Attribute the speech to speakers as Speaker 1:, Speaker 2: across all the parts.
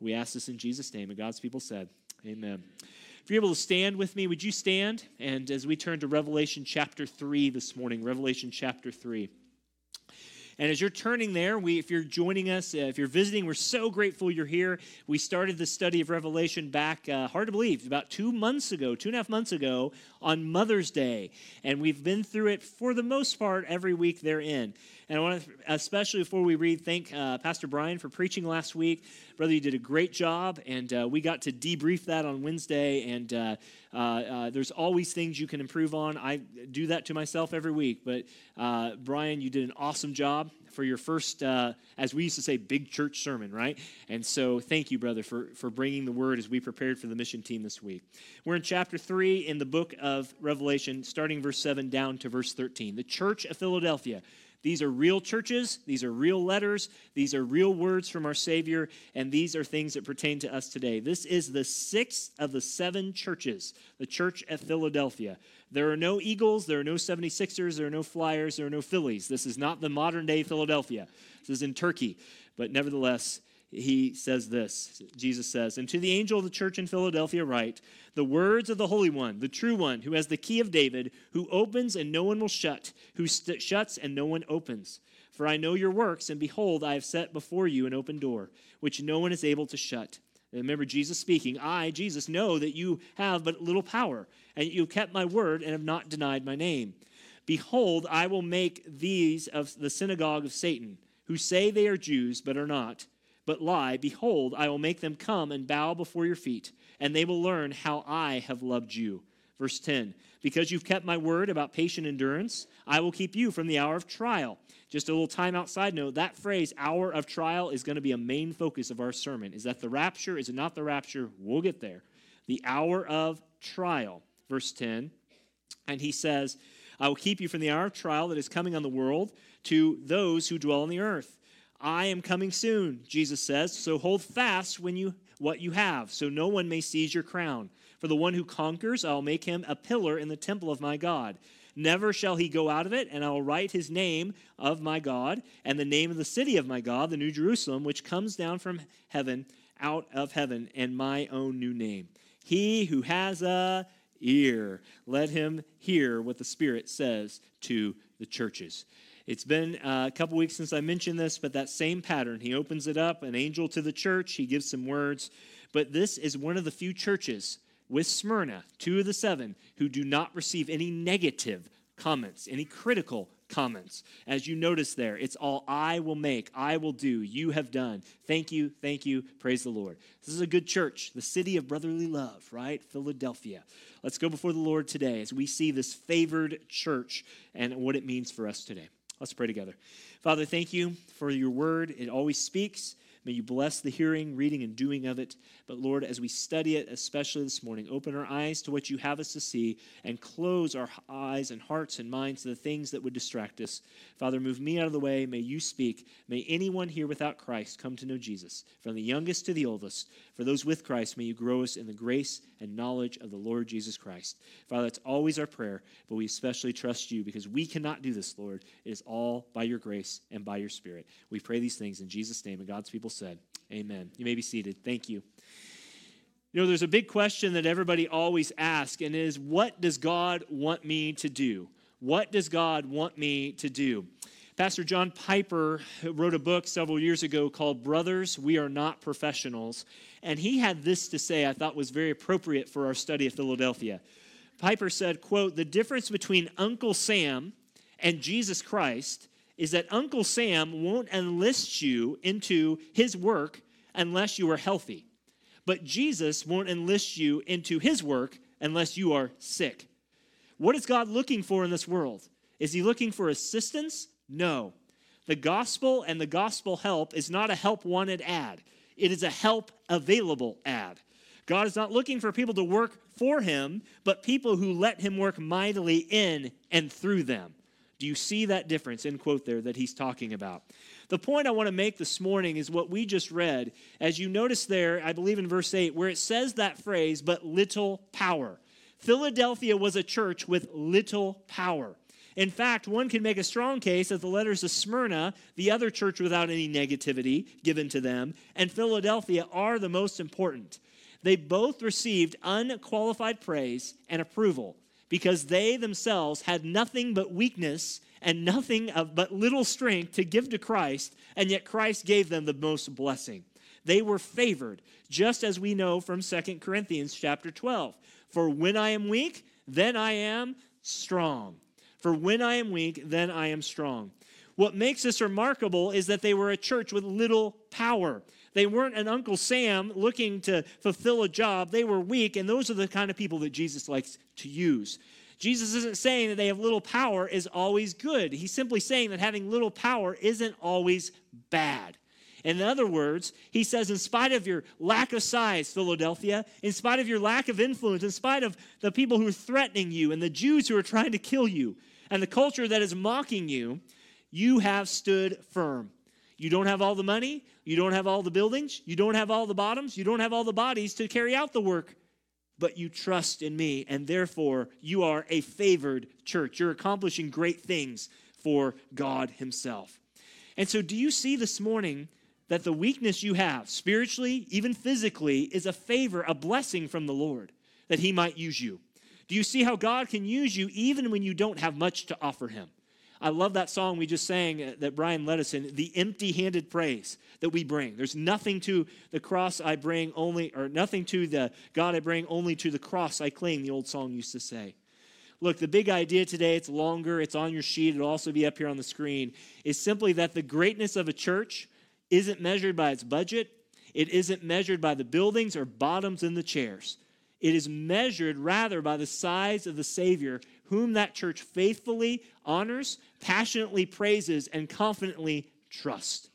Speaker 1: We ask this in Jesus' name, and God's people said, Amen. If you're able to stand with me, would you stand? And as we turn to Revelation chapter 3 this morning, Revelation chapter 3. And as you're turning there, we, if you're joining us, uh, if you're visiting, we're so grateful you're here. We started the study of Revelation back, uh, hard to believe, about two months ago, two and a half months ago on Mother's Day. And we've been through it for the most part every week therein. And I want to, especially before we read, thank uh, Pastor Brian for preaching last week. Brother, you did a great job, and uh, we got to debrief that on Wednesday. And uh, uh, uh there's always things you can improve on. I do that to myself every week. But uh, Brian, you did an awesome job for your first, as we used to say, big church sermon, right? And so thank you, brother, for, for bringing the word as we prepared for the mission team this week. We're in chapter 3 in the book of Revelation, starting verse 7 down to verse 13. The church of Philadelphia. These are real churches, these are real letters, these are real words from our Savior, and these are things that pertain to us today. This is the sixth of the seven churches, the church at Philadelphia. There are no Eagles, there are no 76ers, there are no Flyers, there are no Phillies. This is not the modern day Philadelphia. This is in Turkey. But nevertheless, he says this Jesus says, And to the angel of the church in Philadelphia, write, The words of the Holy One, the true one, who has the key of David, who opens and no one will shut, who st- shuts and no one opens. For I know your works, and behold, I have set before you an open door, which no one is able to shut. And remember Jesus speaking, I, Jesus, know that you have but little power, and you have kept my word and have not denied my name. Behold, I will make these of the synagogue of Satan, who say they are Jews, but are not but lie, behold, I will make them come and bow before your feet, and they will learn how I have loved you. Verse 10 Because you've kept my word about patient endurance, I will keep you from the hour of trial. Just a little time outside note that phrase, hour of trial, is going to be a main focus of our sermon. Is that the rapture? Is it not the rapture? We'll get there. The hour of trial. Verse 10. And he says, I will keep you from the hour of trial that is coming on the world to those who dwell on the earth. I am coming soon, Jesus says, so hold fast when you what you have, so no one may seize your crown. For the one who conquers, I'll make him a pillar in the temple of my God. Never shall he go out of it, and I will write his name of my God, and the name of the city of my God, the New Jerusalem, which comes down from heaven, out of heaven, and my own new name. He who has a ear, let him hear what the Spirit says to the churches. It's been uh, a couple weeks since I mentioned this, but that same pattern. He opens it up, an angel to the church, he gives some words. But this is one of the few churches with Smyrna, two of the seven, who do not receive any negative comments, any critical comments. As you notice there, it's all I will make, I will do, you have done. Thank you, thank you, praise the Lord. This is a good church, the city of brotherly love, right? Philadelphia. Let's go before the Lord today as we see this favored church and what it means for us today. Let's pray together. Father, thank you for your word. It always speaks. May you bless the hearing, reading, and doing of it. But Lord, as we study it, especially this morning, open our eyes to what you have us to see and close our eyes and hearts and minds to the things that would distract us. Father, move me out of the way. May you speak. May anyone here without Christ come to know Jesus, from the youngest to the oldest. For those with Christ, may you grow us in the grace and knowledge of the Lord Jesus Christ. Father, that's always our prayer, but we especially trust you because we cannot do this, Lord. It is all by your grace and by your Spirit. We pray these things in Jesus' name, and God's people said, Amen. You may be seated. Thank you. You know, there's a big question that everybody always asks, and is what does God want me to do? What does God want me to do? Pastor John Piper wrote a book several years ago called Brothers, We Are Not Professionals. And he had this to say I thought was very appropriate for our study of Philadelphia. Piper said, quote, the difference between Uncle Sam and Jesus Christ is that Uncle Sam won't enlist you into his work unless you are healthy. But Jesus won't enlist you into his work unless you are sick. What is God looking for in this world? Is he looking for assistance? No. The gospel and the gospel help is not a help wanted ad, it is a help available ad. God is not looking for people to work for him, but people who let him work mightily in and through them. Do you see that difference in quote there that he's talking about? The point I want to make this morning is what we just read. As you notice there, I believe in verse 8, where it says that phrase, but little power. Philadelphia was a church with little power. In fact, one can make a strong case that the letters of Smyrna, the other church without any negativity given to them, and Philadelphia are the most important. They both received unqualified praise and approval because they themselves had nothing but weakness and nothing of but little strength to give to Christ, and yet Christ gave them the most blessing. They were favored, just as we know from Second Corinthians chapter 12. For when I am weak, then I am strong. For when I am weak, then I am strong. What makes this remarkable is that they were a church with little power. They weren't an Uncle Sam looking to fulfill a job. They were weak, and those are the kind of people that Jesus likes to use. Jesus isn't saying that they have little power is always good. He's simply saying that having little power isn't always bad. In other words, he says, in spite of your lack of size, Philadelphia, in spite of your lack of influence, in spite of the people who are threatening you and the Jews who are trying to kill you and the culture that is mocking you, you have stood firm. You don't have all the money, you don't have all the buildings, you don't have all the bottoms, you don't have all the bodies to carry out the work, but you trust in me, and therefore you are a favored church. You're accomplishing great things for God Himself. And so, do you see this morning that the weakness you have, spiritually, even physically, is a favor, a blessing from the Lord, that He might use you. Do you see how God can use you even when you don't have much to offer Him? I love that song we just sang uh, that Brian led us in, the empty handed praise that we bring. There's nothing to the cross I bring only, or nothing to the God I bring, only to the cross I cling, the old song used to say. Look, the big idea today, it's longer, it's on your sheet, it'll also be up here on the screen, is simply that the greatness of a church isn't measured by its budget, it isn't measured by the buildings or bottoms in the chairs. It is measured rather by the size of the Savior, whom that church faithfully honors, passionately praises, and confidently trusts.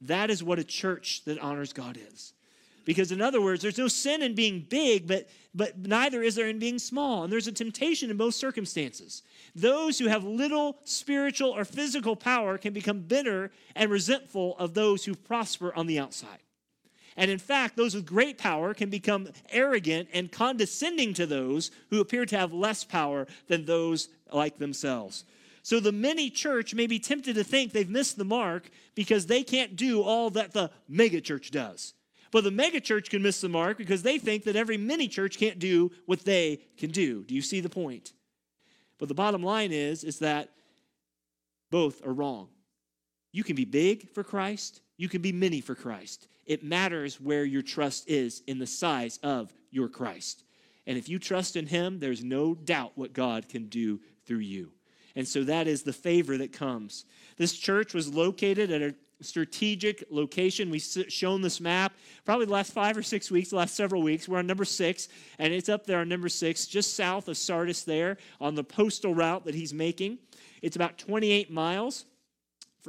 Speaker 1: That is what a church that honors God is. Because, in other words, there's no sin in being big, but, but neither is there in being small. And there's a temptation in both circumstances. Those who have little spiritual or physical power can become bitter and resentful of those who prosper on the outside. And in fact, those with great power can become arrogant and condescending to those who appear to have less power than those like themselves. So the mini church may be tempted to think they've missed the mark because they can't do all that the megachurch does. But the megachurch can miss the mark because they think that every mini church can't do what they can do. Do you see the point? But the bottom line is is that both are wrong. You can be big for Christ, you can be many for Christ. It matters where your trust is in the size of your Christ. And if you trust in him, there's no doubt what God can do through you. And so that is the favor that comes. This church was located at a strategic location. We've shown this map probably the last five or six weeks, the last several weeks. We're on number six, and it's up there on number six, just south of Sardis, there on the postal route that he's making. It's about 28 miles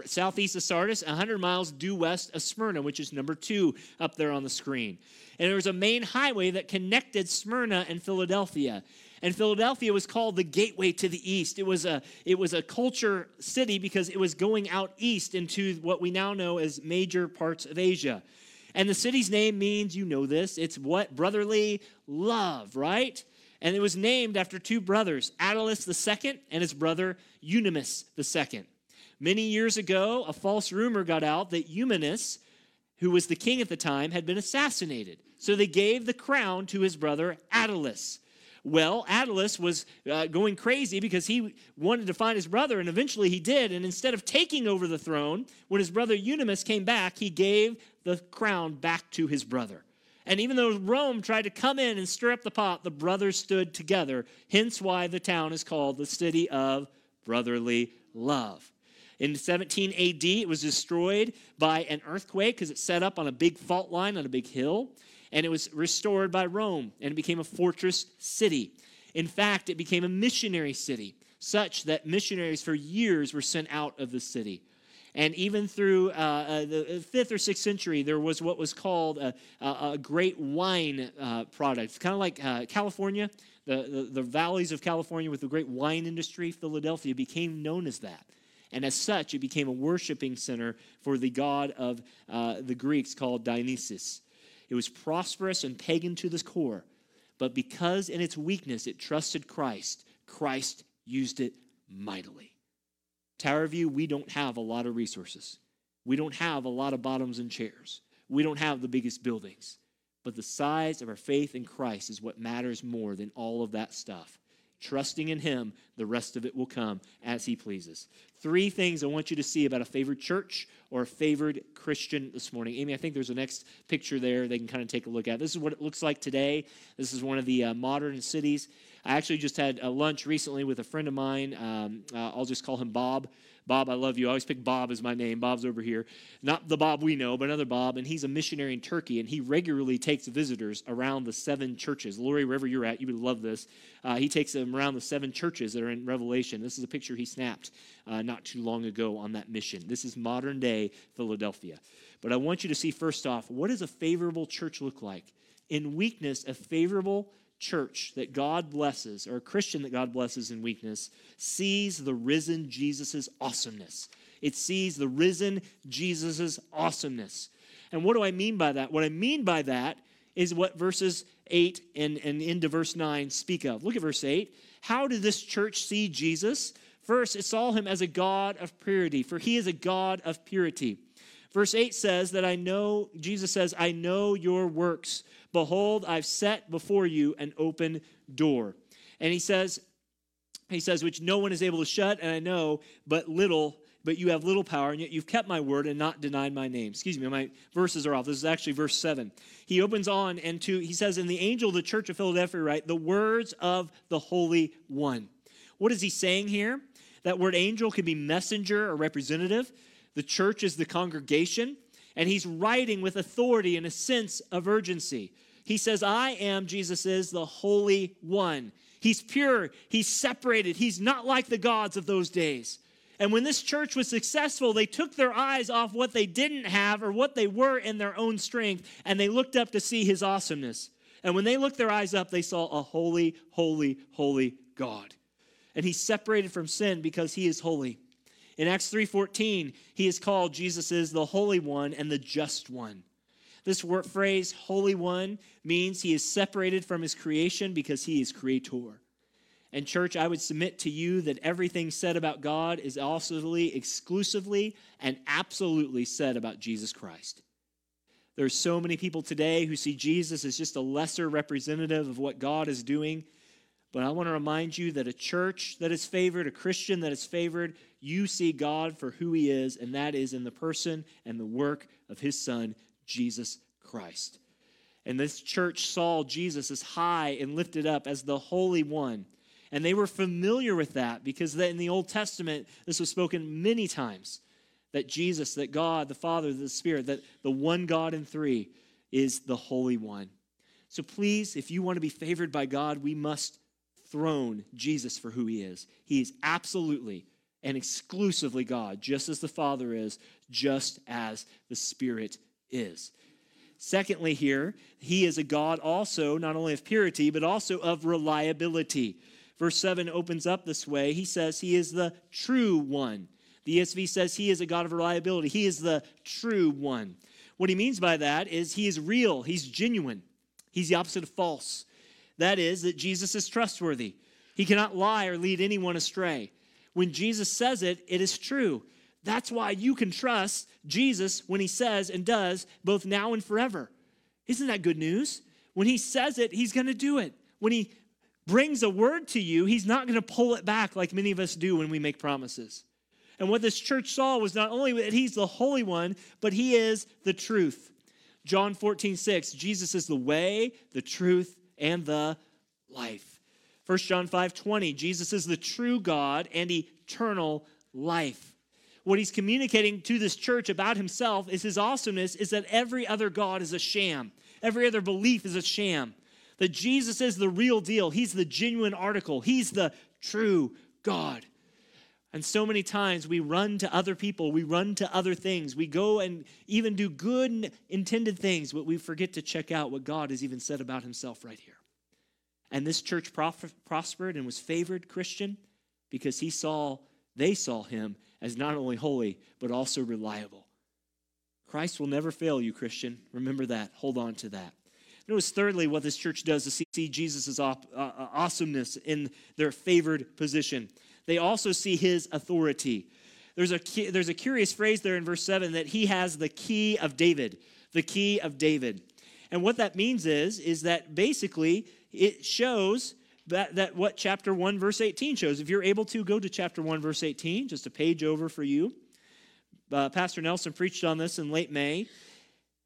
Speaker 1: southeast of Sardis, 100 miles due west of Smyrna, which is number two up there on the screen. And there was a main highway that connected Smyrna and Philadelphia. And Philadelphia was called the gateway to the east. It was a it was a culture city because it was going out east into what we now know as major parts of Asia. And the city's name means, you know this, it's what? Brotherly love, right? And it was named after two brothers, Attalus II and his brother Eunymus II. Many years ago, a false rumor got out that Eumenes, who was the king at the time, had been assassinated. So they gave the crown to his brother Attalus. Well, Attalus was uh, going crazy because he wanted to find his brother, and eventually he did. And instead of taking over the throne, when his brother Eunymus came back, he gave the crown back to his brother. And even though Rome tried to come in and stir up the pot, the brothers stood together. Hence why the town is called the city of brotherly love. In 17 AD, it was destroyed by an earthquake because it set up on a big fault line on a big hill and it was restored by Rome and it became a fortress city. In fact, it became a missionary city, such that missionaries for years were sent out of the city. And even through uh, uh, the fifth or sixth century, there was what was called a, a, a great wine uh, product, kind of like uh, California. The, the, the valleys of California with the great wine industry, Philadelphia became known as that. And as such, it became a worshiping center for the god of uh, the Greeks called Dionysus. It was prosperous and pagan to the core, but because in its weakness it trusted Christ, Christ used it mightily. Tower View, we don't have a lot of resources. We don't have a lot of bottoms and chairs. We don't have the biggest buildings. But the size of our faith in Christ is what matters more than all of that stuff. Trusting in Him, the rest of it will come as He pleases. Three things I want you to see about a favored church or a favored Christian this morning. Amy, I think there's a next picture there they can kind of take a look at. This is what it looks like today. This is one of the uh, modern cities. I actually just had a lunch recently with a friend of mine. Um, uh, I'll just call him Bob. Bob, I love you. I always pick Bob as my name. Bob's over here. Not the Bob we know, but another Bob. And he's a missionary in Turkey, and he regularly takes visitors around the seven churches. Lori, wherever you're at, you would love this. Uh, he takes them around the seven churches that are in Revelation. This is a picture he snapped uh, not too long ago on that mission. This is modern day Philadelphia. But I want you to see first off, what does a favorable church look like? In weakness, a favorable church that God blesses, or a Christian that God blesses in weakness, sees the risen Jesus' awesomeness. It sees the risen Jesus' awesomeness. And what do I mean by that? What I mean by that is what verses 8 and, and into verse 9 speak of. Look at verse 8. How did this church see Jesus? First, it saw him as a God of purity, for he is a God of purity. Verse 8 says that I know, Jesus says, I know your works. Behold, I've set before you an open door. And he says, he says, which no one is able to shut, and I know, but little, but you have little power, and yet you've kept my word and not denied my name. Excuse me, my verses are off. This is actually verse 7. He opens on and to, he says, in the angel of the church of Philadelphia, right, the words of the Holy One. What is he saying here? That word angel can be messenger or representative. The church is the congregation, and he's writing with authority and a sense of urgency. He says, I am, Jesus is, the Holy One. He's pure, he's separated, he's not like the gods of those days. And when this church was successful, they took their eyes off what they didn't have or what they were in their own strength, and they looked up to see his awesomeness. And when they looked their eyes up, they saw a holy, holy, holy God. And he's separated from sin because he is holy. In Acts 3:14, he is called Jesus is the holy one and the just one. This word phrase holy one means he is separated from his creation because he is creator. And church, I would submit to you that everything said about God is also exclusively and absolutely said about Jesus Christ. There's so many people today who see Jesus as just a lesser representative of what God is doing. But I want to remind you that a church that is favored, a Christian that is favored, you see God for who he is, and that is in the person and the work of his son, Jesus Christ. And this church saw Jesus as high and lifted up as the Holy One. And they were familiar with that because in the Old Testament, this was spoken many times that Jesus, that God, the Father, the Spirit, that the one God in three is the Holy One. So please, if you want to be favored by God, we must throne Jesus for who he is. He is absolutely and exclusively God, just as the Father is, just as the Spirit is. Secondly, here, he is a God also, not only of purity, but also of reliability. Verse 7 opens up this way. He says he is the true one. The ESV says he is a God of reliability. He is the true one. What he means by that is he is real, he's genuine, he's the opposite of false. That is, that Jesus is trustworthy. He cannot lie or lead anyone astray. When Jesus says it, it is true. That's why you can trust Jesus when he says and does, both now and forever. Isn't that good news? When he says it, he's going to do it. When he brings a word to you, he's not going to pull it back like many of us do when we make promises. And what this church saw was not only that he's the Holy One, but he is the truth. John 14, 6, Jesus is the way, the truth, and the life. 1 John 5 20, Jesus is the true God and eternal life. What he's communicating to this church about himself is his awesomeness is that every other God is a sham. Every other belief is a sham. That Jesus is the real deal. He's the genuine article. He's the true God. And so many times we run to other people, we run to other things, we go and even do good intended things, but we forget to check out what God has even said about himself right here. And this church prospered and was favored Christian because he saw, they saw him as not only holy, but also reliable. Christ will never fail you, Christian. Remember that. Hold on to that. Notice, thirdly, what this church does to see Jesus' uh, uh, awesomeness in their favored position. They also see his authority. There's a, there's a curious phrase there in verse 7 that he has the key of David, the key of David. And what that means is, is that basically it shows that, that what chapter 1, verse 18 shows. If you're able to, go to chapter 1, verse 18, just a page over for you. Uh, Pastor Nelson preached on this in late May.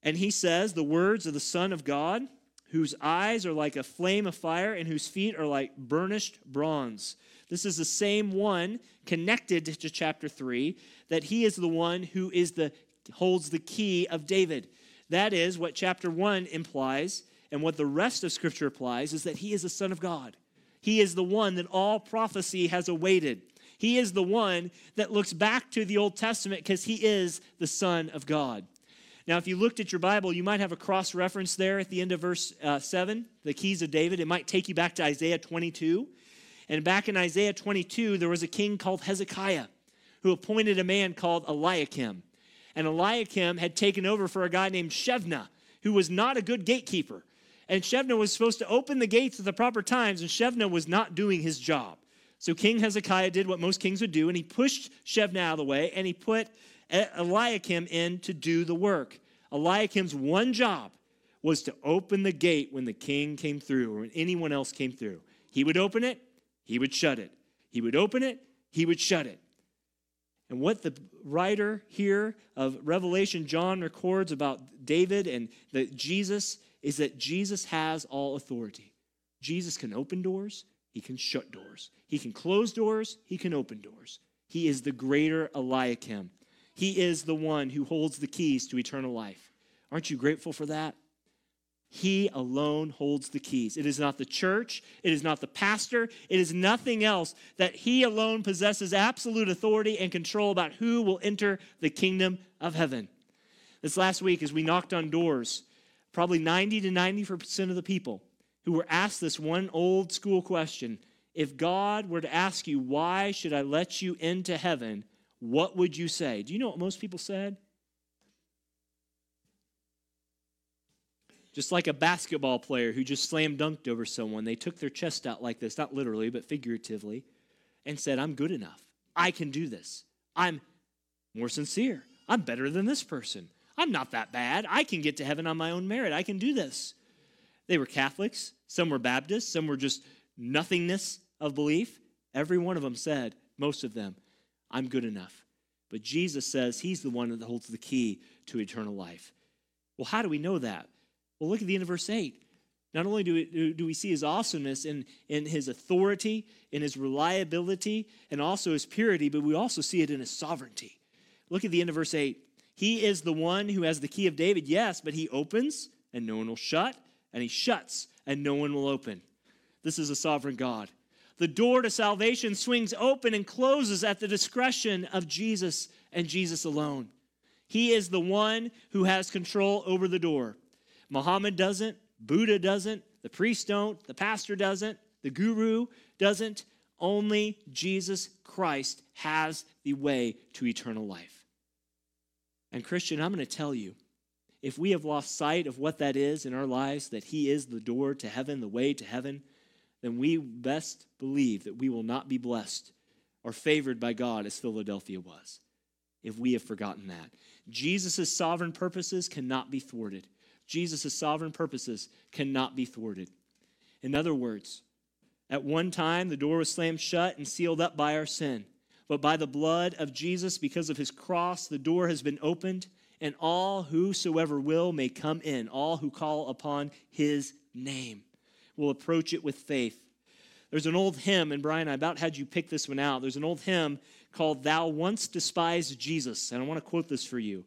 Speaker 1: And he says, The words of the Son of God, whose eyes are like a flame of fire and whose feet are like burnished bronze. This is the same one connected to chapter 3 that he is the one who is the holds the key of David. That is what chapter 1 implies and what the rest of scripture implies is that he is the son of God. He is the one that all prophecy has awaited. He is the one that looks back to the Old Testament because he is the son of God. Now, if you looked at your Bible, you might have a cross reference there at the end of verse uh, 7, the keys of David. It might take you back to Isaiah 22. And back in Isaiah 22, there was a king called Hezekiah who appointed a man called Eliakim. And Eliakim had taken over for a guy named Shevna, who was not a good gatekeeper. And Shevna was supposed to open the gates at the proper times, and Shevna was not doing his job. So King Hezekiah did what most kings would do, and he pushed Shevna out of the way, and he put Eliakim in to do the work. Eliakim's one job was to open the gate when the king came through or when anyone else came through. He would open it, he would shut it. He would open it, he would shut it. And what the writer here of Revelation, John, records about David and that Jesus is that Jesus has all authority. Jesus can open doors, he can shut doors. He can close doors, he can open doors. He is the greater Eliakim. He is the one who holds the keys to eternal life. Aren't you grateful for that? He alone holds the keys. It is not the church, it is not the pastor, it is nothing else that he alone possesses absolute authority and control about who will enter the kingdom of heaven. This last week, as we knocked on doors, probably 90 to 94% of the people who were asked this one old school question if God were to ask you, Why should I let you into heaven? what would you say? Do you know what most people said? Just like a basketball player who just slam dunked over someone, they took their chest out like this, not literally, but figuratively, and said, I'm good enough. I can do this. I'm more sincere. I'm better than this person. I'm not that bad. I can get to heaven on my own merit. I can do this. They were Catholics. Some were Baptists. Some were just nothingness of belief. Every one of them said, most of them, I'm good enough. But Jesus says he's the one that holds the key to eternal life. Well, how do we know that? Well, look at the end of verse 8. Not only do we, do we see his awesomeness in, in his authority, in his reliability, and also his purity, but we also see it in his sovereignty. Look at the end of verse 8. He is the one who has the key of David, yes, but he opens and no one will shut, and he shuts and no one will open. This is a sovereign God. The door to salvation swings open and closes at the discretion of Jesus and Jesus alone. He is the one who has control over the door. Muhammad doesn't, Buddha doesn't, the priest don't, the pastor doesn't, the guru doesn't. Only Jesus Christ has the way to eternal life. And, Christian, I'm going to tell you if we have lost sight of what that is in our lives, that He is the door to heaven, the way to heaven, then we best believe that we will not be blessed or favored by God as Philadelphia was if we have forgotten that. Jesus' sovereign purposes cannot be thwarted. Jesus' sovereign purposes cannot be thwarted. In other words, at one time the door was slammed shut and sealed up by our sin. But by the blood of Jesus, because of his cross, the door has been opened, and all whosoever will may come in. All who call upon his name will approach it with faith. There's an old hymn, and Brian, I about had you pick this one out. There's an old hymn called Thou Once Despised Jesus, and I want to quote this for you.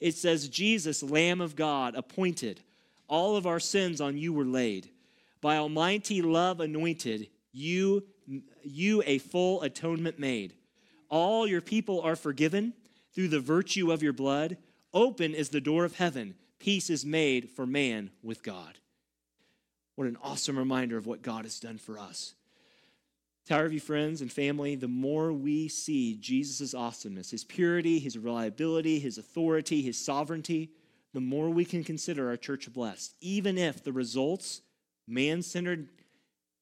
Speaker 1: It says, Jesus, Lamb of God, appointed, all of our sins on you were laid. By almighty love anointed, you, you a full atonement made. all your people are forgiven through the virtue of your blood. Open is the door of heaven. Peace is made for man with God. What an awesome reminder of what God has done for us. Tower View friends and family, the more we see Jesus' awesomeness, his purity, his reliability, his authority, his sovereignty, the more we can consider our church blessed, even if the results, man centered,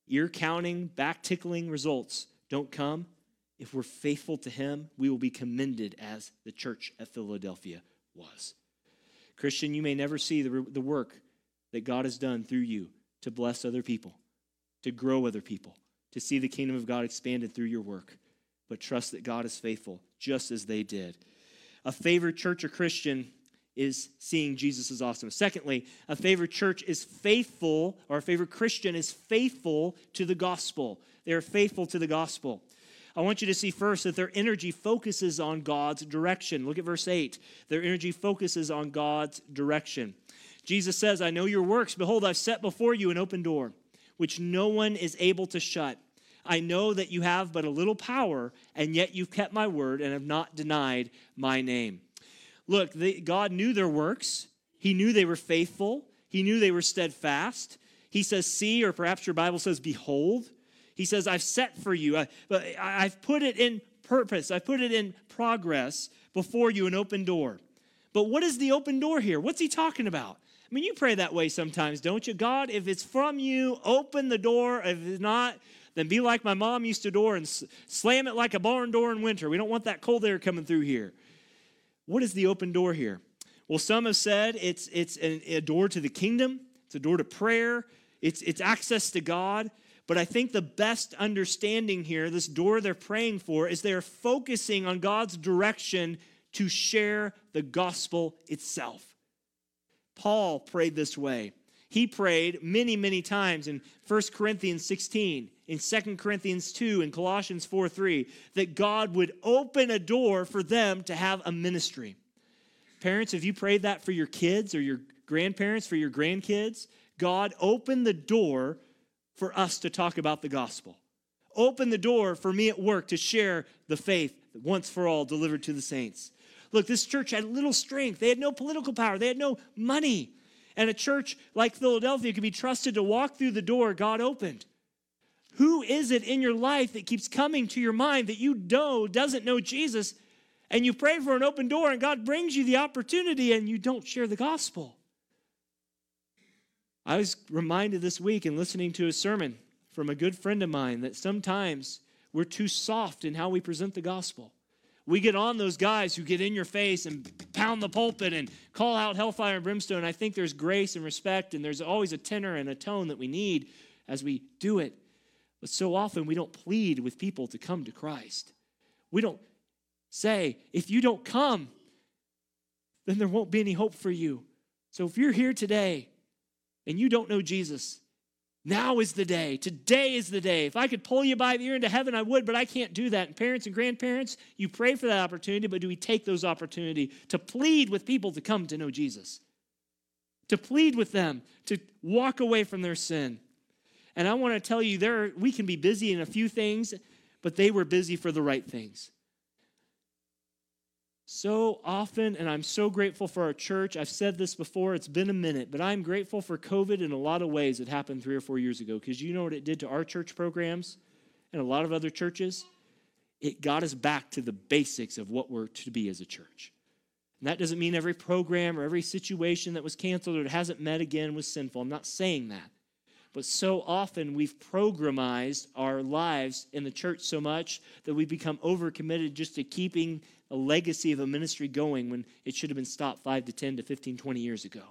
Speaker 1: ear counting, back tickling results, don't come. If we're faithful to him, we will be commended as the church at Philadelphia was. Christian, you may never see the, the work that God has done through you to bless other people, to grow other people, to see the kingdom of God expanded through your work. But trust that God is faithful, just as they did. A favored church or Christian is seeing Jesus as awesome. Secondly, a favorite church is faithful, or a favorite Christian is faithful to the gospel. They are faithful to the gospel. I want you to see first that their energy focuses on God's direction. Look at verse 8. Their energy focuses on God's direction. Jesus says, I know your works. Behold, I've set before you an open door, which no one is able to shut. I know that you have but a little power, and yet you've kept my word and have not denied my name. Look, God knew their works. He knew they were faithful. He knew they were steadfast. He says, See, or perhaps your Bible says, Behold. He says, I've set for you, uh, I, I've put it in purpose, I've put it in progress before you, an open door. But what is the open door here? What's he talking about? I mean, you pray that way sometimes, don't you? God, if it's from you, open the door. If it's not, then be like my mom used to door and slam it like a barn door in winter. We don't want that cold air coming through here. What is the open door here? Well, some have said it's, it's a door to the kingdom, it's a door to prayer, it's, it's access to God. But I think the best understanding here, this door they're praying for, is they're focusing on God's direction to share the gospel itself. Paul prayed this way. He prayed many, many times in 1 Corinthians 16, in 2 Corinthians 2, in Colossians 4 3, that God would open a door for them to have a ministry. Parents, have you prayed that for your kids or your grandparents, for your grandkids? God, open the door for us to talk about the gospel. Open the door for me at work to share the faith once for all delivered to the saints. Look, this church had little strength. They had no political power, they had no money. And a church like Philadelphia could be trusted to walk through the door God opened. Who is it in your life that keeps coming to your mind that you know doesn't know Jesus and you pray for an open door and God brings you the opportunity and you don't share the gospel? I was reminded this week in listening to a sermon from a good friend of mine that sometimes we're too soft in how we present the gospel. We get on those guys who get in your face and pound the pulpit and call out hellfire and brimstone. I think there's grace and respect, and there's always a tenor and a tone that we need as we do it. But so often we don't plead with people to come to Christ. We don't say, if you don't come, then there won't be any hope for you. So if you're here today and you don't know Jesus, now is the day. Today is the day. If I could pull you by the ear into heaven, I would, but I can't do that. And parents and grandparents, you pray for that opportunity, but do we take those opportunity to plead with people to come to know Jesus? To plead with them to walk away from their sin. And I want to tell you, there we can be busy in a few things, but they were busy for the right things. So often, and I'm so grateful for our church. I've said this before, it's been a minute, but I'm grateful for COVID in a lot of ways. It happened three or four years ago because you know what it did to our church programs and a lot of other churches? It got us back to the basics of what we're to be as a church. And that doesn't mean every program or every situation that was canceled or it hasn't met again was sinful. I'm not saying that. But so often we've programized our lives in the church so much that we become overcommitted just to keeping a legacy of a ministry going when it should have been stopped 5 to 10 to 15, 20 years ago.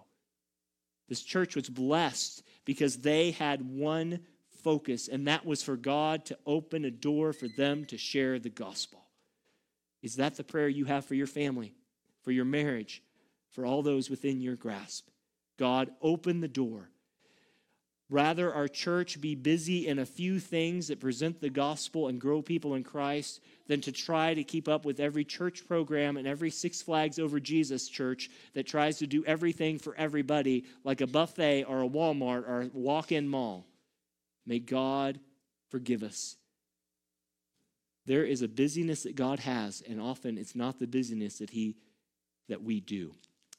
Speaker 1: This church was blessed because they had one focus, and that was for God to open a door for them to share the gospel. Is that the prayer you have for your family, for your marriage, for all those within your grasp? God, open the door Rather, our church be busy in a few things that present the gospel and grow people in Christ than to try to keep up with every church program and every Six Flags Over Jesus church that tries to do everything for everybody like a buffet or a Walmart or a walk in mall. May God forgive us. There is a busyness that God has, and often it's not the busyness that He that we do.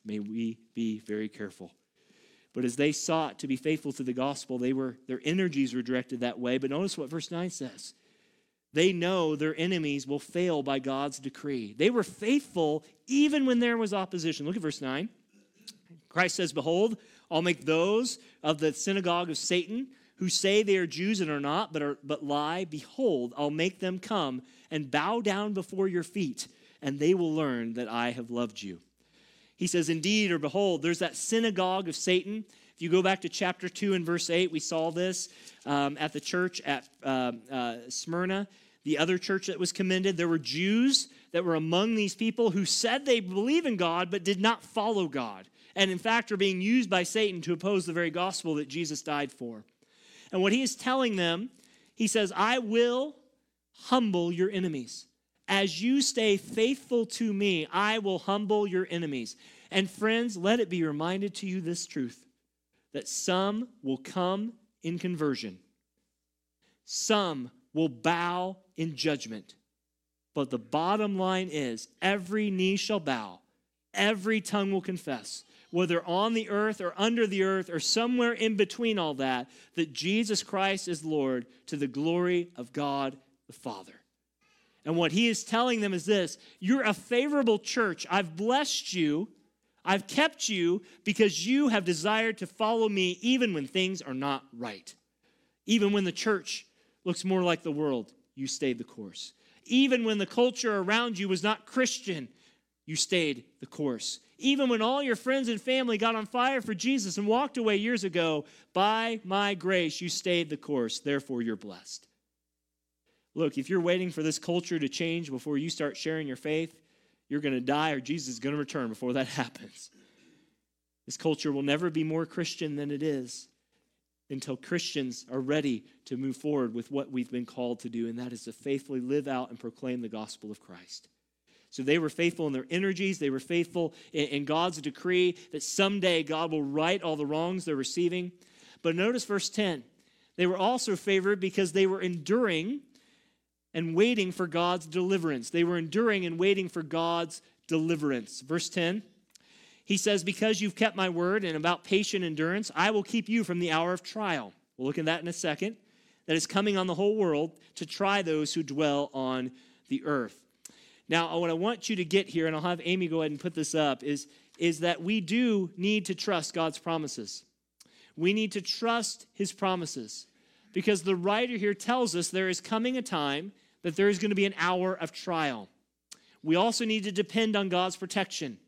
Speaker 1: May we be very careful. But as they sought to be faithful to the gospel, they were their energies were directed that way. But notice what verse 9 says. They know their enemies will fail by God's decree. They were faithful even when there was opposition. Look at verse 9. Christ says, Behold, I'll make those of the synagogue of Satan who say they are Jews and are not, but, are, but lie. Behold, I'll make them come and bow down before your feet, and they will learn that I have loved you. He says, Indeed, or behold, there's that synagogue of Satan. If you go back to chapter 2 and verse 8, we saw this um, at the church at uh, uh, Smyrna, the other church that was commended. There were Jews that were among these people who said they believe in God but did not follow God. And in fact, are being used by Satan to oppose the very gospel that Jesus died for. And what he is telling them, he says, I will humble your enemies. As you stay faithful to me, I will humble your enemies. And friends, let it be reminded to you this truth that some will come in conversion, some will bow in judgment. But the bottom line is every knee shall bow, every tongue will confess, whether on the earth or under the earth or somewhere in between all that, that Jesus Christ is Lord to the glory of God the Father. And what he is telling them is this You're a favorable church. I've blessed you. I've kept you because you have desired to follow me even when things are not right. Even when the church looks more like the world, you stayed the course. Even when the culture around you was not Christian, you stayed the course. Even when all your friends and family got on fire for Jesus and walked away years ago, by my grace, you stayed the course. Therefore, you're blessed. Look, if you're waiting for this culture to change before you start sharing your faith, you're going to die or Jesus is going to return before that happens. This culture will never be more Christian than it is until Christians are ready to move forward with what we've been called to do, and that is to faithfully live out and proclaim the gospel of Christ. So they were faithful in their energies. They were faithful in, God's decree that someday God will right all the wrongs they're receiving. But notice verse 10. They were also favored because they were enduring and waiting for God's deliverance. They were enduring and waiting for God's deliverance. Verse 10, he says, Because you've kept my word and about patient endurance, I will keep you from the hour of trial. We'll look at that in a second. That is coming on the whole world to try those who dwell on the earth. Now, uh, what I want you to get here, and I'll have Amy go ahead and put this up, is, is that we do need to trust God's promises. We need to trust his promises because the writer here tells us there is coming a time that there is going to be an hour of trial. We also need to depend on God's protection.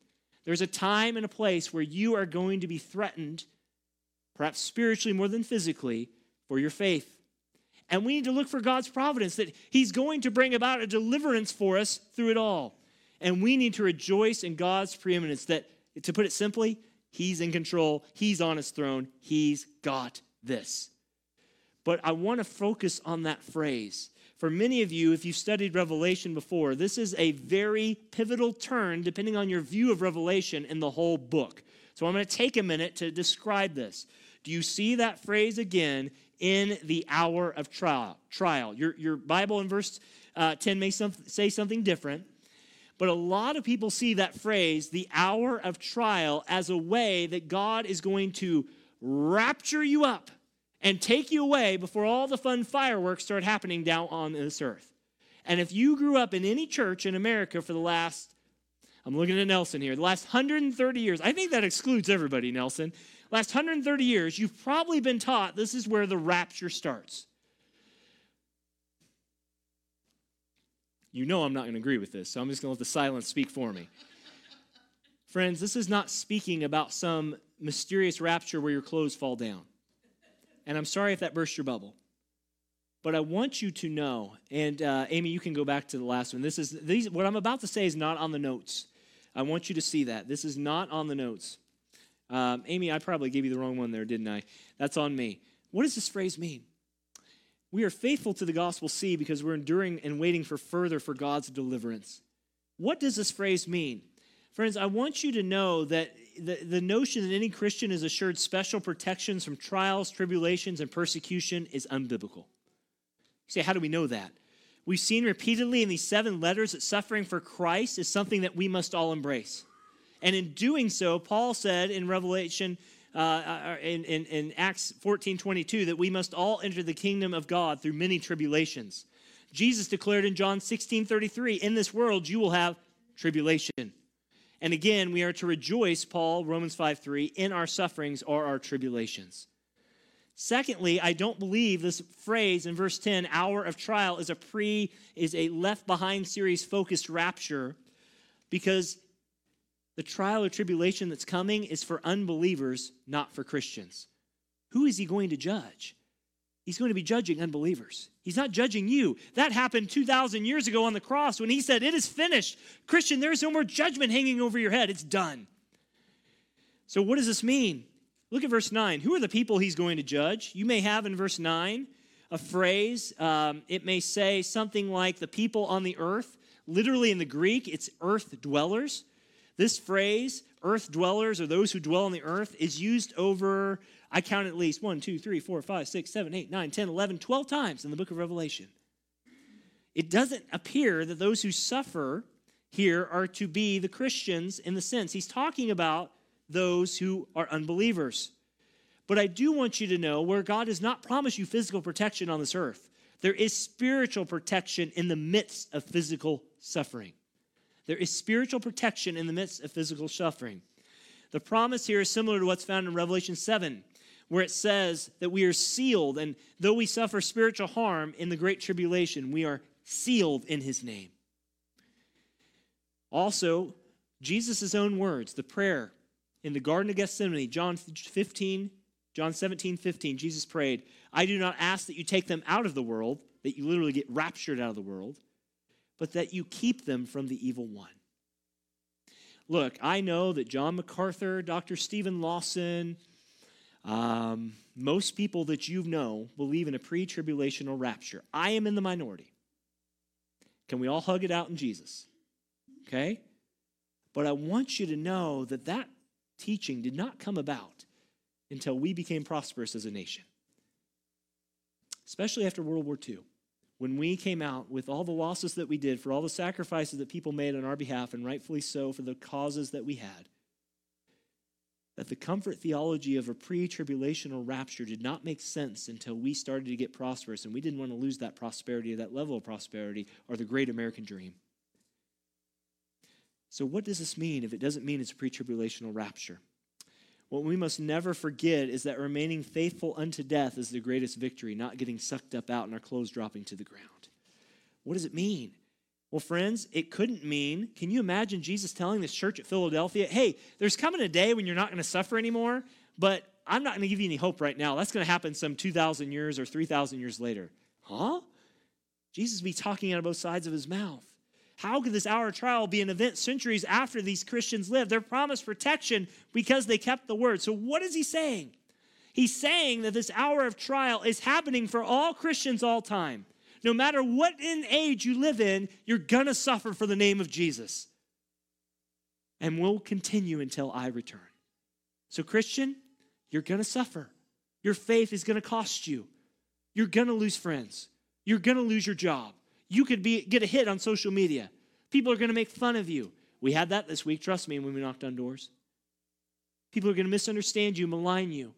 Speaker 1: There's a time and a place where you are going to be threatened, perhaps spiritually more than physically, for your faith. And we need to look for God's providence that He's going to bring about a deliverance for us through it all. And we need to rejoice in God's preeminence that, to put it simply, He's in control, He's on His throne, He's got this. But I want to focus on that phrase. For many of you, if you've studied Revelation before, this is a very pivotal turn, depending on your view of Revelation, in the whole book. So I'm going to take a minute to describe this. Do you see that phrase again in the hour of trial? Trial. Your, your Bible in verse uh, 10 may some, say something different, but a lot of people see that phrase, the hour of trial, as a way that God is going to rapture you up and take you away before all the fun fireworks start happening down on this earth. And if you grew up in any church in America for the last, I'm looking at Nelson here, the last 130 years, I think that excludes everybody, Nelson. Last 130 years, you've probably been taught this is where the rapture starts. You know I'm not going to agree with this, so I'm just going to let the silence speak for me. Friends, this is not speaking about some mysterious rapture where your clothes fall down. And I'm sorry if that burst your bubble. But I want you to know, and uh, Amy, you can go back to the last one. This is these, what I'm about to say is not on the notes. I want you to see that. This is not on the notes. Um, Amy, I probably gave you the wrong one there, didn't I? That's on me. What does this phrase mean? We are faithful to the gospel, see, because we're enduring and waiting for further for God's deliverance. What does this phrase mean? Friends, I want you to know that the, the notion that any Christian is assured special protections from trials, tribulations, and persecution is unbiblical. You say, how do we know that? we've seen repeatedly in these seven letters that suffering for Christ is something that we must all embrace. And in doing so, Paul said in Revelation, uh, uh in, in, in Acts 14 22, that we must all enter the kingdom of God through many tribulations. Jesus declared in John 16 33, In this world you will have tribulation. And again, we are to rejoice, Paul, Romans 5 3, in our sufferings or our tribulations. Secondly, I don't believe this phrase in verse 10, hour of trial, is a pre, is a left behind series focused rapture, because the trial or tribulation that's coming is for unbelievers, not for Christians. Who is he going to judge? He's going to be judging unbelievers. He's not judging you. That happened 2,000 years ago on the cross when he said, It is finished. Christian, there's no more judgment hanging over your head. It's done. So, what does this mean? Look at verse 9. Who are the people he's going to judge? You may have in verse 9 a phrase. Um, it may say something like the people on the earth. Literally in the Greek, it's earth dwellers. This phrase, earth dwellers or those who dwell on the earth, is used over I count at least 1, 2, 3, 4, 5, 6, 7, 8, 9, 10, 11, 12 times in the book of Revelation. It doesn't appear that those who suffer here are to be the Christians in the sense. He's talking about those who are unbelievers. But I do want you to know where God does not promise you physical protection on this earth, there is spiritual protection in the midst of physical suffering. There is spiritual protection in the midst of physical suffering. The promise here is similar to what's found in Revelation 7 where it says that we are sealed, and though we suffer spiritual harm in the great tribulation, we are sealed in his name. Also, Jesus' own words, the prayer in the Garden of Gethsemane, John 15, John 17, 15, Jesus prayed, I do not ask that you take them out of the world, that you literally get raptured out of the world, but that you keep them from the evil one. Look, I know that John MacArthur, Dr. Steven Lawson, um, most people that you know believe in a pre tribulational rapture. I am in the minority. Can we all hug it out in Jesus? Okay? But I want you to know that that teaching did not come about until we became prosperous as a nation, especially after World War II. When we came out with all the losses that we did, for all the sacrifices that people made on our behalf, and rightfully so for the causes that we had, that the comfort theology of a pre tribulational rapture did not make sense until we started to get prosperous, and we didn't want to lose that prosperity, or that level of prosperity, or the great American dream. So, what does this mean if it doesn't mean it's a pre tribulational rapture? What we must never forget is that remaining faithful unto death is the greatest victory, not getting sucked up out and our clothes dropping to the ground. What does it mean? Well, friends, it couldn't mean, can you imagine Jesus telling this church at Philadelphia, hey, there's coming a day when you're not going to suffer anymore, but I'm not going to give you any hope right now. That's going to happen some 2,000 years or 3,000 years later. Huh? Jesus be talking out of both sides of his mouth. How could this hour of trial be an event centuries after these Christians lived? They're promised protection because they kept the word. So, what is he saying? He's saying that this hour of trial is happening for all Christians all time no matter what in age you live in, you're going to suffer for the name of Jesus. And will continue until I return. So, Christian, you're going to suffer. Your faith is going to cost you. You're going to lose friends. You're going to lose your job. You could be, get a hit on social media. People are going to make fun of you. We had that this week, trust me, when we knocked on doors. People are going to misunderstand you, malign you.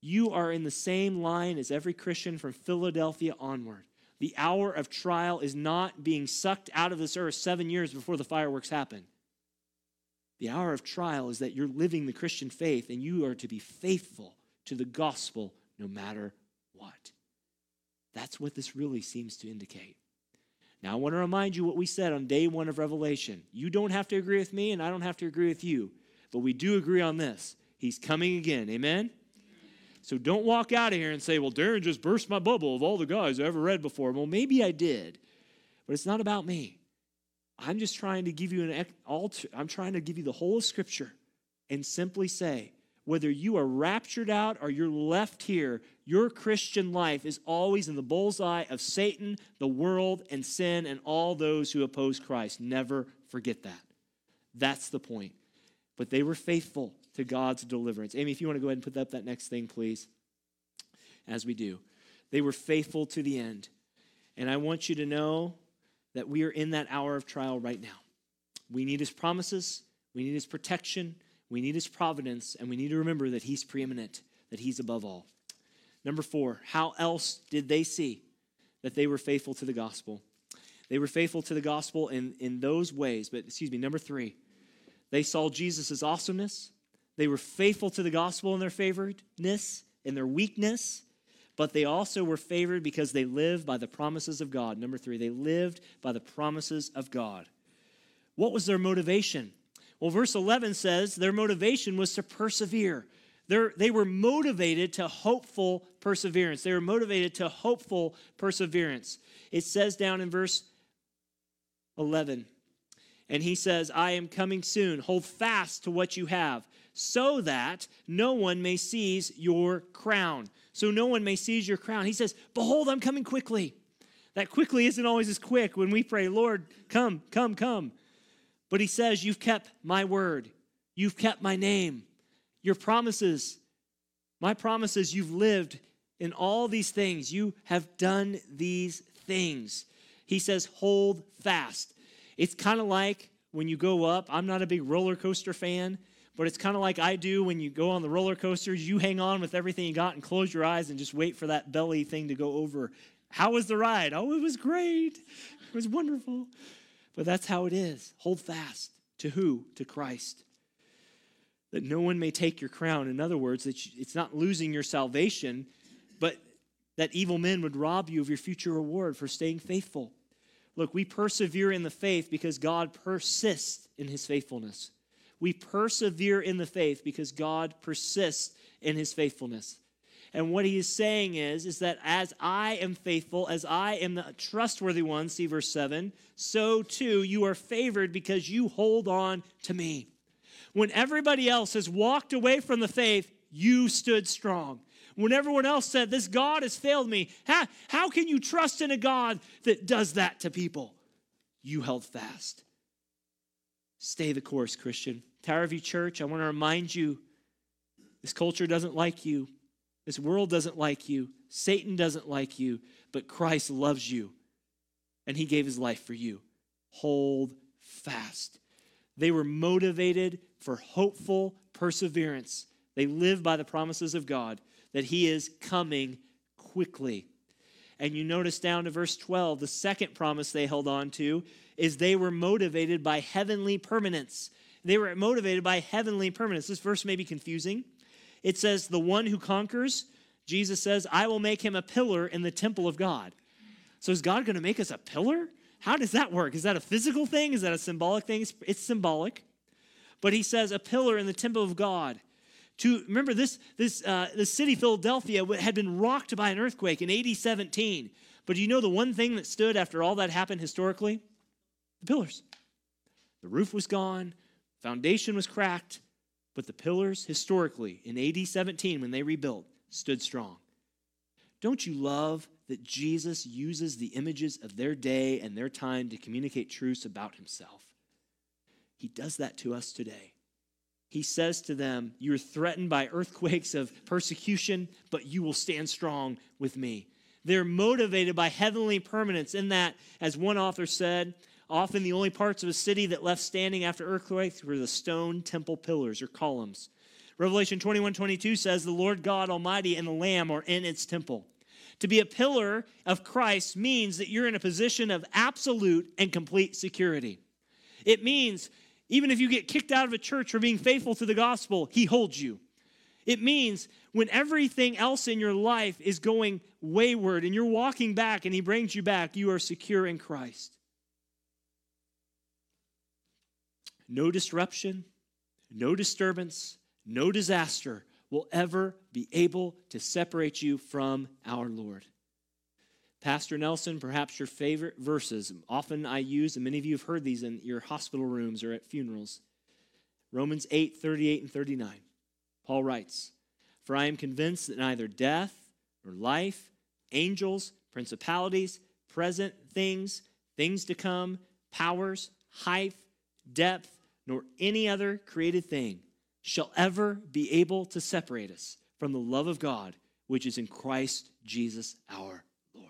Speaker 1: You are in the same line as every Christian from Philadelphia onward. The hour of trial is not being sucked out of this earth seven years before the fireworks happen. The hour of trial is that you're living the Christian faith and you are to be faithful to the gospel no matter what. That's what this really seems to indicate. Now, I want to remind you what we said on day one of Revelation. You don't have to agree with me, and I don't have to agree with you, but we do agree on this. He's coming again. Amen? So don't walk out of here and say, well, Darren just burst my bubble of all the guys I ever read before. Well, maybe I did, but it's not about me. I'm just trying to give you an alter, I'm trying to give you the whole of Scripture and simply say, whether you are raptured out or you're left here, your Christian life is always in the bullseye of Satan, the world, and sin, and all those who oppose Christ. Never forget that. That's the point. But they were faithful to God's deliverance. Amy, if you want to go ahead and put up that next thing, please, as we do. They were faithful to the end. And I want you to know that we are in that hour of trial right now. We need his promises, we need his protection, we need his providence, and we need to remember that he's preeminent, that he's above all. Number four, how else did they see that they were faithful to the gospel? They were faithful to the gospel in, in those ways. But, excuse me, number three, they saw Jesus' awesomeness. They were faithful to the gospel in their favoredness, in their weakness, but they also were favored because they lived by the promises of God. Number three, they lived by the promises of God. What was their motivation? Well, verse 11 says their motivation was to persevere. They're, they were motivated to hopeful perseverance. They were motivated to hopeful perseverance. It says down in verse 11, and he says, I am coming soon. Hold fast to what you have, so that no one may seize your crown. So no one may seize your crown. He says, Behold, I'm coming quickly. That quickly isn't always as quick when we pray, Lord, come, come, come. But he says, You've kept my word, you've kept my name, your promises, my promises, you've lived in all these things. You have done these things. He says, Hold fast. It's kind of like when you go up, I'm not a big roller coaster fan, but it's kind of like I do when you go on the roller coasters. You hang on with everything you got and close your eyes and just wait for that belly thing to go over. How was the ride? Oh, it was great. It was wonderful. But that's how it is. Hold fast. To who? To Christ. That no one may take your crown. In other words, that it's not losing your salvation, but that evil men would rob you of your future reward for staying faithful. Look, we persevere in the faith because God persists in his faithfulness. We persevere in the faith because God persists in his faithfulness. And what he is saying is, is that as I am faithful, as I am the trustworthy one, see verse 7, so too you are favored because you hold on to me. When everybody else has walked away from the faith, you stood strong. When everyone else said, This God has failed me, how, how can you trust in a God that does that to people? You held fast. Stay the course, Christian. Tower View Church, I want to remind you this culture doesn't like you. This world doesn't like you. Satan doesn't like you, but Christ loves you, and he gave his life for you. Hold fast. They were motivated for hopeful perseverance. They live by the promises of God that he is coming quickly. And you notice down to verse 12, the second promise they held on to is they were motivated by heavenly permanence. They were motivated by heavenly permanence. This verse may be confusing it says, The one who conquers, Jesus says, I will make him a pillar in the temple of God. So is God going to make us a pillar? How does that work? Is that a physical thing? Is that a symbolic thing? It's, symbolic. But he says, a pillar in the temple of God. To remember this, this uh, the city Philadelphia had been rocked by an earthquake in AD 17. But do you know the one thing that stood after all that happened historically? The pillars. The roof was gone, foundation was cracked, but the pillars, historically, in AD 17, when they rebuilt, stood strong. Don't you love that Jesus uses the images of their day and their time to communicate truths about himself? He does that to us today. He says to them, You're threatened by earthquakes of persecution, but you will stand strong with me. They're motivated by heavenly permanence, in that, as one author said, Often the only parts of a city that left standing after earthquakes were the stone temple pillars or columns. Revelation 21 22 says, The Lord God Almighty and the Lamb are in its temple. To be a pillar of Christ means that you're in a position of absolute and complete security. It means even if you get kicked out of a church for being faithful to the gospel, He holds you. It means when everything else in your life is going wayward and you're walking back and He brings you back, you are secure in Christ. No disruption, no disturbance, no disaster will ever be able to separate you from our Lord. Pastor Nelson, perhaps your favorite verses, often I use, and many of you have heard these in your hospital rooms or at funerals. Romans 8, 38 and 39. Paul writes, For I am convinced that neither death nor life, angels, principalities, present things, things to come, powers, height, depth, nor any other created thing shall ever be able to separate us from the love of God which is in Christ Jesus our Lord.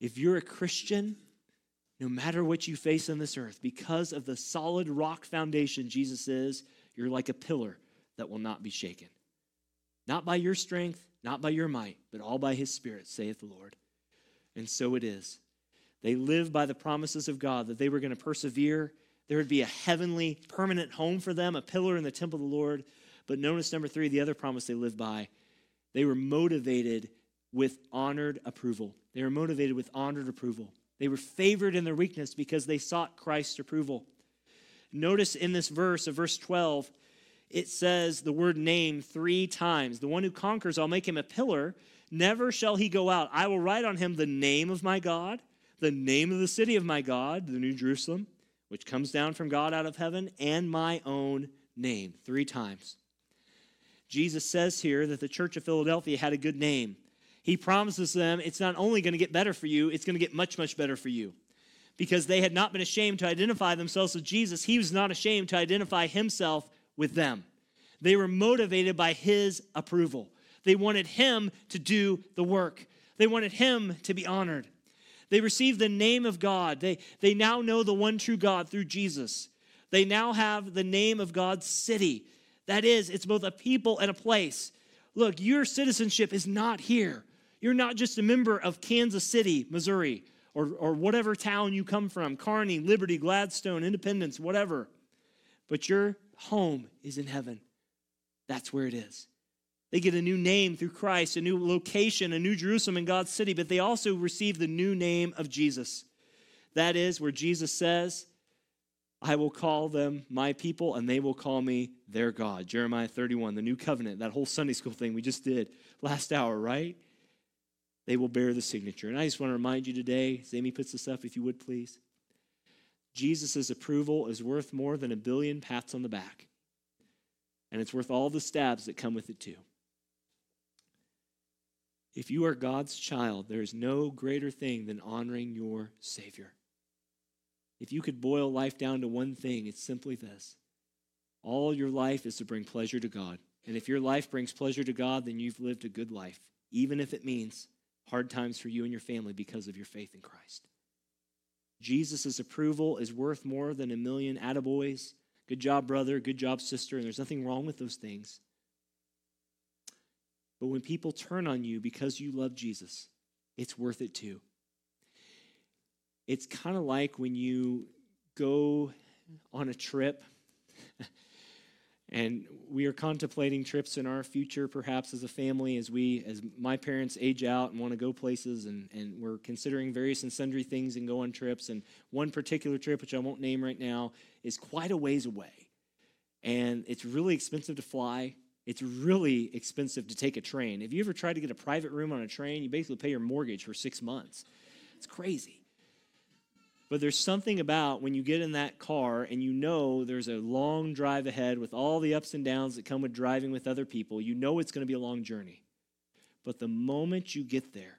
Speaker 1: If you're a Christian, no matter what you face on this earth, because of the solid rock foundation Jesus is, you're like a pillar that will not be shaken. Not by your strength, not by your might, but all by his Spirit, saith the Lord. And so it is. They lived by the promises of God that they were going to persevere. There would be a heavenly, permanent home for them, a pillar in the temple of the Lord. But notice number three, the other promise they lived by. They were motivated with honored approval. They were motivated with honored approval. They were favored in their weakness because they sought Christ's approval. Notice in this verse of verse 12, it says the word name three times. The one who conquers, I'll make him a pillar. Never shall he go out. I will write on him the name of my God, the name of the city of my God, the New Jerusalem, which comes down from God out of heaven, and my own name. Three times. Jesus says here that the church of Philadelphia had a good name. He promises them it's not only going to get better for you, it's going to get much, much better for you. Because they had not been ashamed to identify themselves with Jesus, he was not ashamed to identify himself with them. They were motivated by his approval. They wanted him to do the work, they wanted him to be honored. They receive the name of God. They, they now know the one true God through Jesus. They now have the name of God's city. That is, it's both a people and a place. Look, your citizenship is not here. You're not just a member of Kansas City, Missouri, or, or whatever town you come from Kearney, Liberty, Gladstone, Independence, whatever. But your home is in heaven. That's where it is. They get a new name through Christ, a new location, a new Jerusalem in God's city, but they also receive the new name of Jesus. That is where Jesus says, I will call them my people, and they will call me their God. Jeremiah 31, the new covenant, that whole Sunday school thing we just did last hour, right? They will bear the signature. And I just want to remind you today, as Amy puts this up, if you would please. Jesus' approval is worth more than a billion pats on the back. And it's worth all the stabs that come with it, too. If you are God's child, there is no greater thing than honoring your Savior. If you could boil life down to one thing, it's simply this all your life is to bring pleasure to God. And if your life brings pleasure to God, then you've lived a good life, even if it means hard times for you and your family because of your faith in Christ. Jesus' approval is worth more than a million attaboys. Good job, brother. Good job, sister. And there's nothing wrong with those things. But when people turn on you because you love Jesus, it's worth it too. It's kind of like when you go on a trip and we are contemplating trips in our future, perhaps as a family, as we, as my parents age out and want to go places, and, and we're considering various and sundry things and go on trips. And one particular trip, which I won't name right now, is quite a ways away. And it's really expensive to fly. It's really expensive to take a train. If you ever tried to get a private room on a train, you basically pay your mortgage for six months. It's crazy. But there's something about when you get in that car and you know there's a long drive ahead with all the ups and downs that come with driving with other people, you know it's going to be a long journey. But the moment you get there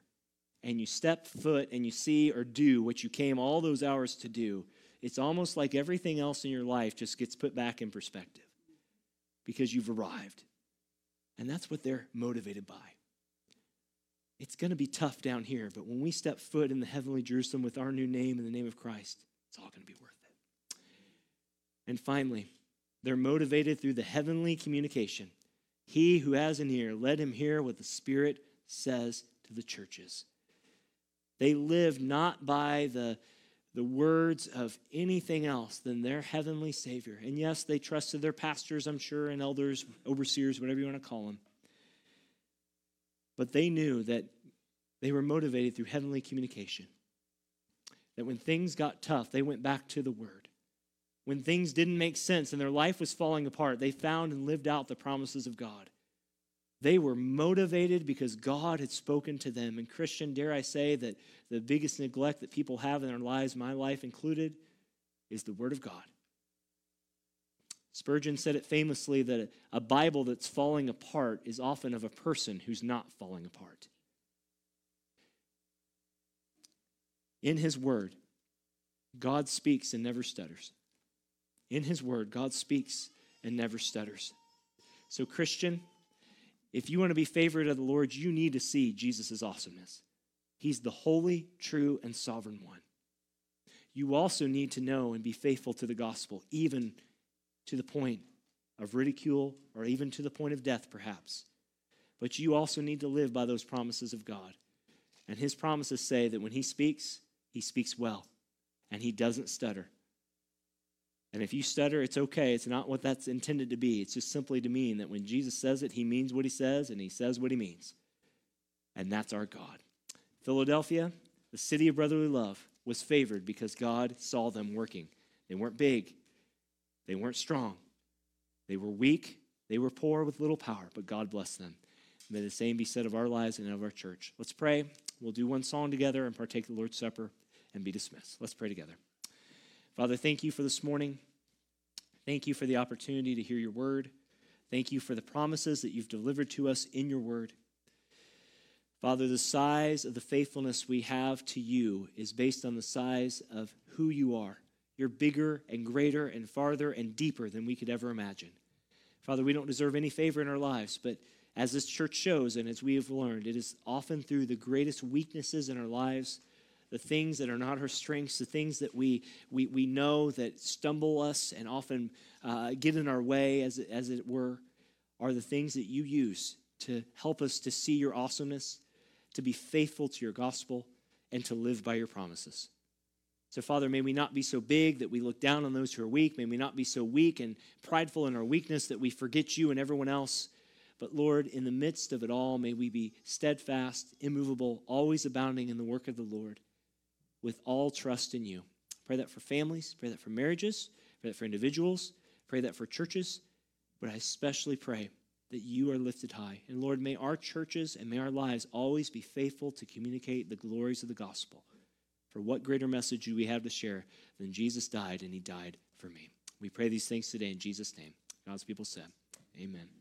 Speaker 1: and you step foot and you see or do what you came all those hours to do, it's almost like everything else in your life just gets put back in perspective because you've arrived. And that's what they're motivated by it's going to be tough down here, but when we step foot in the heavenly Jerusalem with our new name in the name of Christ, it's all going to be worth it. And finally, they're motivated through the heavenly communication. He who has an ear, let him hear what the Spirit says to the churches. They live not by the, the words of anything else than their heavenly Savior. And yes, they trusted their pastors, I'm sure, and elders, overseers, whatever you want to call them. But they knew that they were motivated through heavenly communication. That when things got tough, they went back to the Word. When things didn't make sense and their life was falling apart, they found and lived out the promises of God. They were motivated because God had spoken to them. And, Christian, dare I say that the biggest neglect that people have in their lives, my life included, is the Word of God. Spurgeon said it famously that a Bible that's falling apart is often of a person who's not falling apart. In His Word, God speaks and never stutters. In His Word, God speaks and never stutters. So, Christian, if you want to be favorite of the Lord, you need to see Jesus' awesomeness. He's the holy, true, and sovereign one. You also need to know and be faithful to the gospel, even to the point of ridicule or even to the point of death, perhaps. But you also need to live by those promises of God. And his promises say that when he speaks, he speaks well and he doesn't stutter. And if you stutter, it's okay. It's not what that's intended to be. It's just simply to mean that when Jesus says it, he means what he says and he says what he means. And that's our God. Philadelphia, the city of brotherly love, was favored because God saw them working. They weren't big, they weren't strong, they were weak, they were poor with little power, but God blessed them. May the same be said of our lives and of our church. Let's pray. We'll do one song together and partake the Lord's Supper and be dismissed. Let's pray together. Father, thank you for this morning. Thank you for the opportunity to hear your word. Thank you for the promises that you've delivered to us in your word. Father, the size of the faithfulness we have to you is based on the size of who you are. You're bigger and greater and farther and deeper than we could ever imagine. Father, we don't deserve any favor in our lives, but as this church shows and as we have learned, it is often through the greatest weaknesses in our lives the things that are not our strengths, the things that we, we, we know that stumble us and often uh, get in our way, as, as it were, are the things that you use to help us to see your awesomeness, to be faithful to your gospel, and to live by your promises. So, Father, may we not be so big that we look down on those who are weak. May we not be so weak and prideful in our weakness that we forget you and everyone else. But, Lord, in the midst of it all, may we be steadfast, immovable, always abounding in the work of the Lord with all trust in you. Pray that for families, pray that for marriages, pray that for individuals, pray that for churches, but I especially pray that you are lifted high. And Lord, may our churches and may our lives always be faithful to communicate the glories of the gospel. For what greater message do we have to share than Jesus died and he died for me? We pray these things today in Jesus' name. God's people said, Amen.